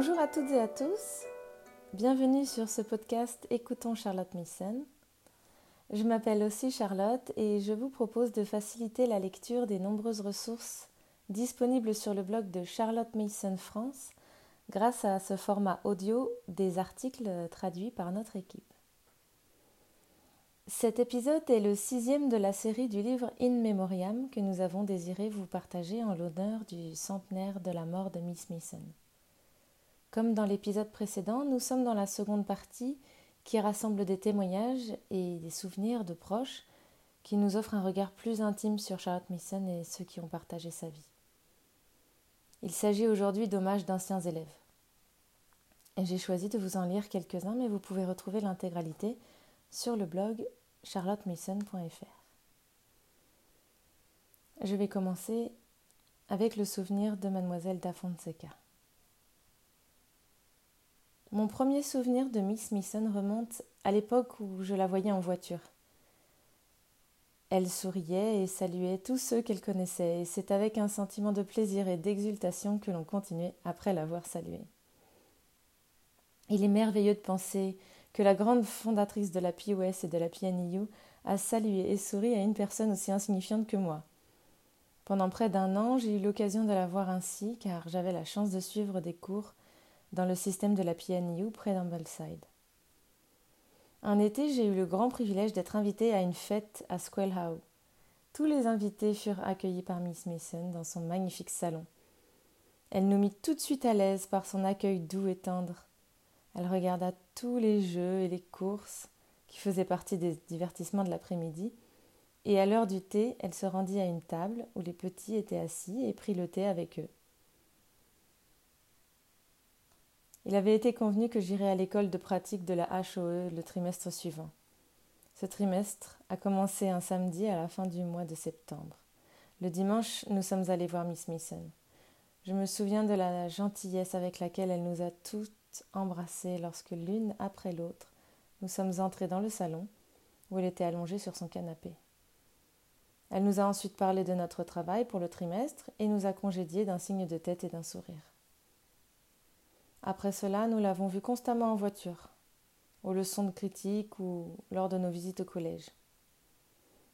Bonjour à toutes et à tous. Bienvenue sur ce podcast Écoutons Charlotte Mason. Je m'appelle aussi Charlotte et je vous propose de faciliter la lecture des nombreuses ressources disponibles sur le blog de Charlotte Mason France grâce à ce format audio des articles traduits par notre équipe. Cet épisode est le sixième de la série du livre In Memoriam que nous avons désiré vous partager en l'honneur du centenaire de la mort de Miss Mason. Comme dans l'épisode précédent, nous sommes dans la seconde partie qui rassemble des témoignages et des souvenirs de proches qui nous offrent un regard plus intime sur Charlotte Mason et ceux qui ont partagé sa vie. Il s'agit aujourd'hui d'hommages d'anciens élèves. J'ai choisi de vous en lire quelques-uns, mais vous pouvez retrouver l'intégralité sur le blog charlottemason.fr. Je vais commencer avec le souvenir de mademoiselle da Fonseca. Mon premier souvenir de Miss Mason remonte à l'époque où je la voyais en voiture. Elle souriait et saluait tous ceux qu'elle connaissait, et c'est avec un sentiment de plaisir et d'exultation que l'on continuait après l'avoir saluée. Il est merveilleux de penser que la grande fondatrice de la POS et de la PNIU a salué et souri à une personne aussi insignifiante que moi. Pendant près d'un an, j'ai eu l'occasion de la voir ainsi, car j'avais la chance de suivre des cours dans le système de la PNU près d'Ambleside. Un été, j'ai eu le grand privilège d'être invitée à une fête à Squelhow. Tous les invités furent accueillis par Miss Mason dans son magnifique salon. Elle nous mit tout de suite à l'aise par son accueil doux et tendre. Elle regarda tous les jeux et les courses qui faisaient partie des divertissements de l'après-midi, et à l'heure du thé, elle se rendit à une table où les petits étaient assis et prit le thé avec eux. Il avait été convenu que j'irais à l'école de pratique de la HOE le trimestre suivant. Ce trimestre a commencé un samedi à la fin du mois de septembre. Le dimanche, nous sommes allés voir Miss Mason. Je me souviens de la gentillesse avec laquelle elle nous a toutes embrassées lorsque l'une après l'autre, nous sommes entrés dans le salon, où elle était allongée sur son canapé. Elle nous a ensuite parlé de notre travail pour le trimestre et nous a congédiés d'un signe de tête et d'un sourire. Après cela, nous l'avons vue constamment en voiture, aux leçons de critique ou lors de nos visites au collège.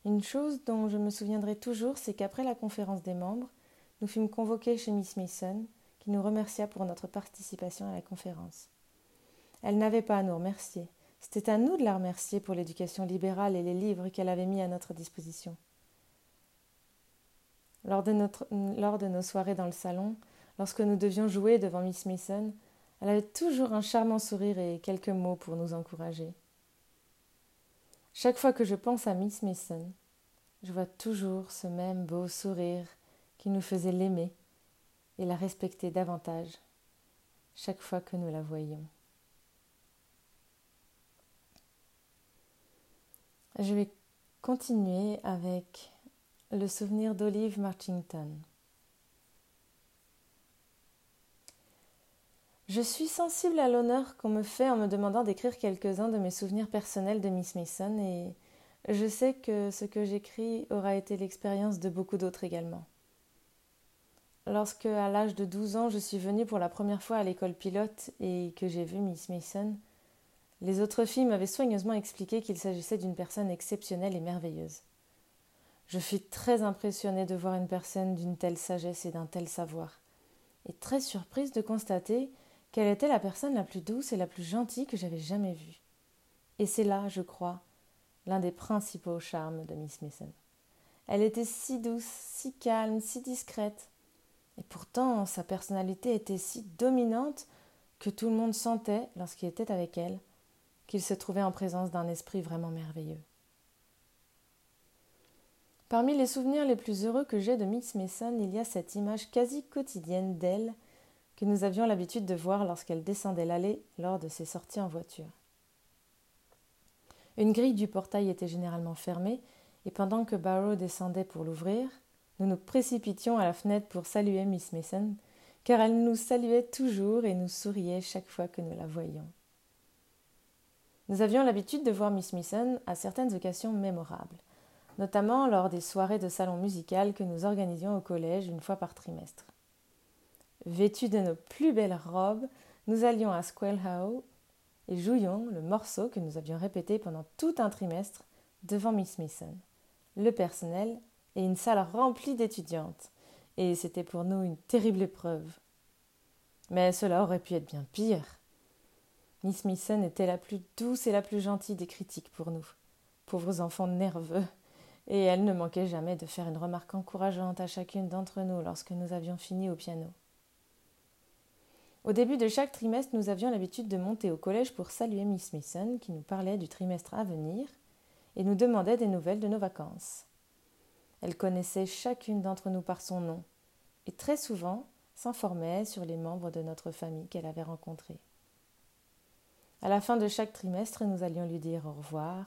Une chose dont je me souviendrai toujours, c'est qu'après la conférence des membres, nous fûmes convoqués chez Miss Mason, qui nous remercia pour notre participation à la conférence. Elle n'avait pas à nous remercier, c'était à nous de la remercier pour l'éducation libérale et les livres qu'elle avait mis à notre disposition. Lors de, lors de nos soirées dans le salon, lorsque nous devions jouer devant Miss Mason, elle avait toujours un charmant sourire et quelques mots pour nous encourager. Chaque fois que je pense à Miss Mason, je vois toujours ce même beau sourire qui nous faisait l'aimer et la respecter davantage chaque fois que nous la voyions. Je vais continuer avec le souvenir d'Olive Marchington. Je suis sensible à l'honneur qu'on me fait en me demandant d'écrire quelques-uns de mes souvenirs personnels de Miss Mason et je sais que ce que j'écris aura été l'expérience de beaucoup d'autres également. Lorsque, à l'âge de 12 ans, je suis venue pour la première fois à l'école pilote et que j'ai vu Miss Mason, les autres filles m'avaient soigneusement expliqué qu'il s'agissait d'une personne exceptionnelle et merveilleuse. Je fus très impressionnée de voir une personne d'une telle sagesse et d'un tel savoir, et très surprise de constater qu'elle était la personne la plus douce et la plus gentille que j'avais jamais vue. Et c'est là, je crois, l'un des principaux charmes de Miss Mason. Elle était si douce, si calme, si discrète. Et pourtant, sa personnalité était si dominante que tout le monde sentait, lorsqu'il était avec elle, qu'il se trouvait en présence d'un esprit vraiment merveilleux. Parmi les souvenirs les plus heureux que j'ai de Miss Mason, il y a cette image quasi quotidienne d'elle que nous avions l'habitude de voir lorsqu'elle descendait l'allée lors de ses sorties en voiture. Une grille du portail était généralement fermée, et pendant que Barrow descendait pour l'ouvrir, nous nous précipitions à la fenêtre pour saluer Miss Mason, car elle nous saluait toujours et nous souriait chaque fois que nous la voyions. Nous avions l'habitude de voir Miss Mason à certaines occasions mémorables, notamment lors des soirées de salon musical que nous organisions au collège une fois par trimestre. Vêtue de nos plus belles robes, nous allions à Squelhow et jouions le morceau que nous avions répété pendant tout un trimestre devant Miss Mason, le personnel et une salle remplie d'étudiantes. Et c'était pour nous une terrible épreuve. Mais cela aurait pu être bien pire. Miss Mason était la plus douce et la plus gentille des critiques pour nous, pauvres enfants nerveux, et elle ne manquait jamais de faire une remarque encourageante à chacune d'entre nous lorsque nous avions fini au piano. Au début de chaque trimestre, nous avions l'habitude de monter au collège pour saluer Miss Mason, qui nous parlait du trimestre à venir et nous demandait des nouvelles de nos vacances. Elle connaissait chacune d'entre nous par son nom et très souvent s'informait sur les membres de notre famille qu'elle avait rencontrés. À la fin de chaque trimestre, nous allions lui dire au revoir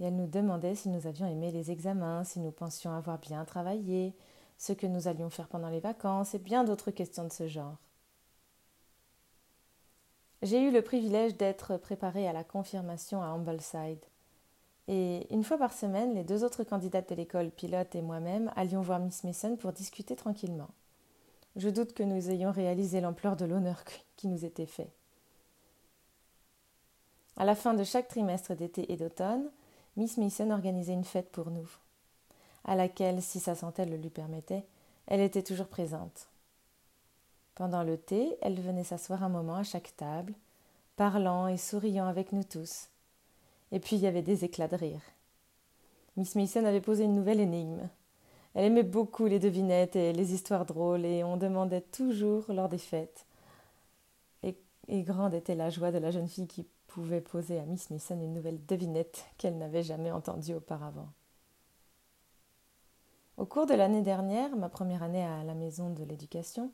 et elle nous demandait si nous avions aimé les examens, si nous pensions avoir bien travaillé, ce que nous allions faire pendant les vacances et bien d'autres questions de ce genre. J'ai eu le privilège d'être préparée à la confirmation à Ambleside. Et une fois par semaine, les deux autres candidates de l'école pilote et moi-même allions voir Miss Mason pour discuter tranquillement. Je doute que nous ayons réalisé l'ampleur de l'honneur qui nous était fait. À la fin de chaque trimestre d'été et d'automne, Miss Mason organisait une fête pour nous, à laquelle, si sa santé le lui permettait, elle était toujours présente. Pendant le thé, elle venait s'asseoir un moment à chaque table, parlant et souriant avec nous tous. Et puis il y avait des éclats de rire. Miss Mason avait posé une nouvelle énigme. Elle aimait beaucoup les devinettes et les histoires drôles, et on demandait toujours lors des fêtes. Et, grande était la joie de la jeune fille qui pouvait poser à Miss Mason une nouvelle devinette qu'elle n'avait jamais entendue auparavant. Au cours de l'année dernière, ma première année à la maison de l'éducation,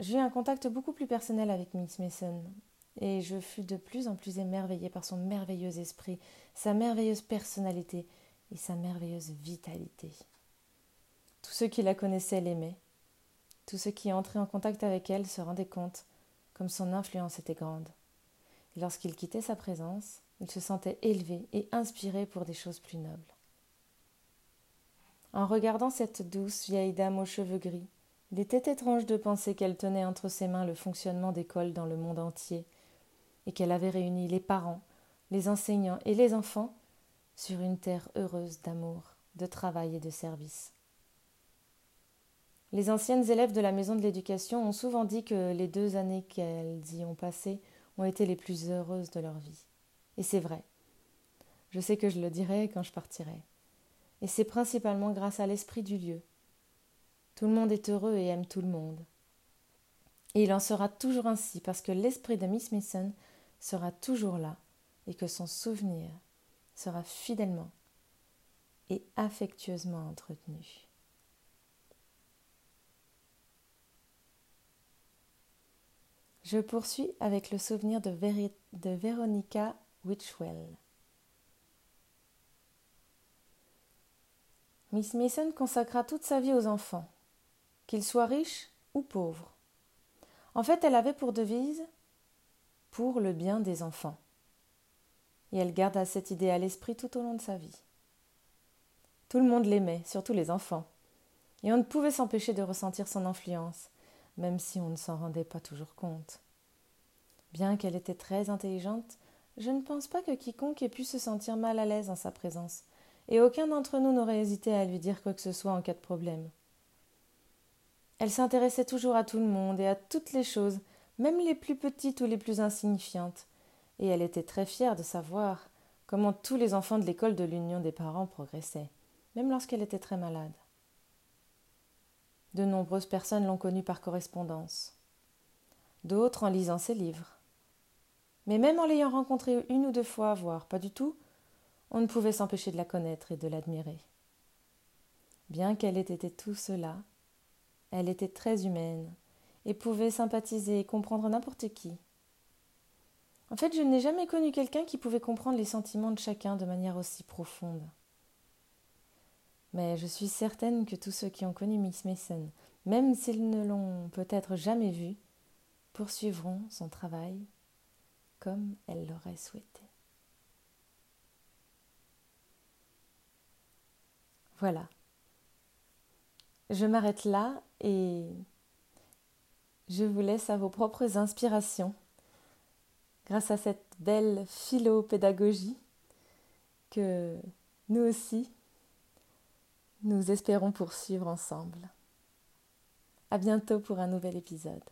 j'ai eu un contact beaucoup plus personnel avec Miss Mason, et je fus de plus en plus émerveillée par son merveilleux esprit, sa merveilleuse personnalité et sa merveilleuse vitalité. Tous ceux qui la connaissaient l'aimaient. Tous ceux qui entraient en contact avec elle se rendaient compte comme son influence était grande. Et lorsqu'il quittait sa présence, il se sentait élevé et inspiré pour des choses plus nobles. En regardant cette douce vieille dame aux cheveux gris, il était étrange de penser qu'elle tenait entre ses mains le fonctionnement d'écoles dans le monde entier, et qu'elle avait réuni les parents, les enseignants et les enfants sur une terre heureuse d'amour, de travail et de service. Les anciennes élèves de la maison de l'éducation ont souvent dit que les deux années qu'elles y ont passées ont été les plus heureuses de leur vie. Et c'est vrai. Je sais que je le dirai quand je partirai. Et c'est principalement grâce à l'esprit du lieu, tout le monde est heureux et aime tout le monde. Et il en sera toujours ainsi parce que l'esprit de Miss Mason sera toujours là et que son souvenir sera fidèlement et affectueusement entretenu. Je poursuis avec le souvenir de, Veronica Witchwell. Miss Mason consacra toute sa vie aux enfants qu'il soit riche ou pauvre. En fait, elle avait pour devise pour le bien des enfants. Et elle garda cette idée à l'esprit tout au long de sa vie. Tout le monde l'aimait, surtout les enfants, et on ne pouvait s'empêcher de ressentir son influence, même si on ne s'en rendait pas toujours compte. Bien qu'elle était très intelligente, je ne pense pas que quiconque ait pu se sentir mal à l'aise en sa présence, et aucun d'entre nous n'aurait hésité à lui dire quoi que ce soit en cas de problème. Elle s'intéressait toujours à tout le monde et à toutes les choses, même les plus petites ou les plus insignifiantes, et elle était très fière de savoir comment tous les enfants de l'école de l'Union des parents progressaient, même lorsqu'elle était très malade. De nombreuses personnes l'ont connue par correspondance, d'autres en lisant ses livres. Mais même en l'ayant rencontrée une ou deux fois, voire pas du tout, on ne pouvait s'empêcher de la connaître et de l'admirer. Bien qu'elle ait été tout cela, elle était très humaine et pouvait sympathiser et comprendre n'importe qui. En fait, je n'ai jamais connu quelqu'un qui pouvait comprendre les sentiments de chacun de manière aussi profonde. Mais je suis certaine que tous ceux qui ont connu Miss Mason, même s'ils ne l'ont peut-être jamais vue, poursuivront son travail comme elle l'aurait souhaité. Voilà. Je m'arrête là et je vous laisse à vos propres inspirations grâce à cette belle philo-pédagogie que nous aussi, nous espérons poursuivre ensemble. À bientôt pour un nouvel épisode.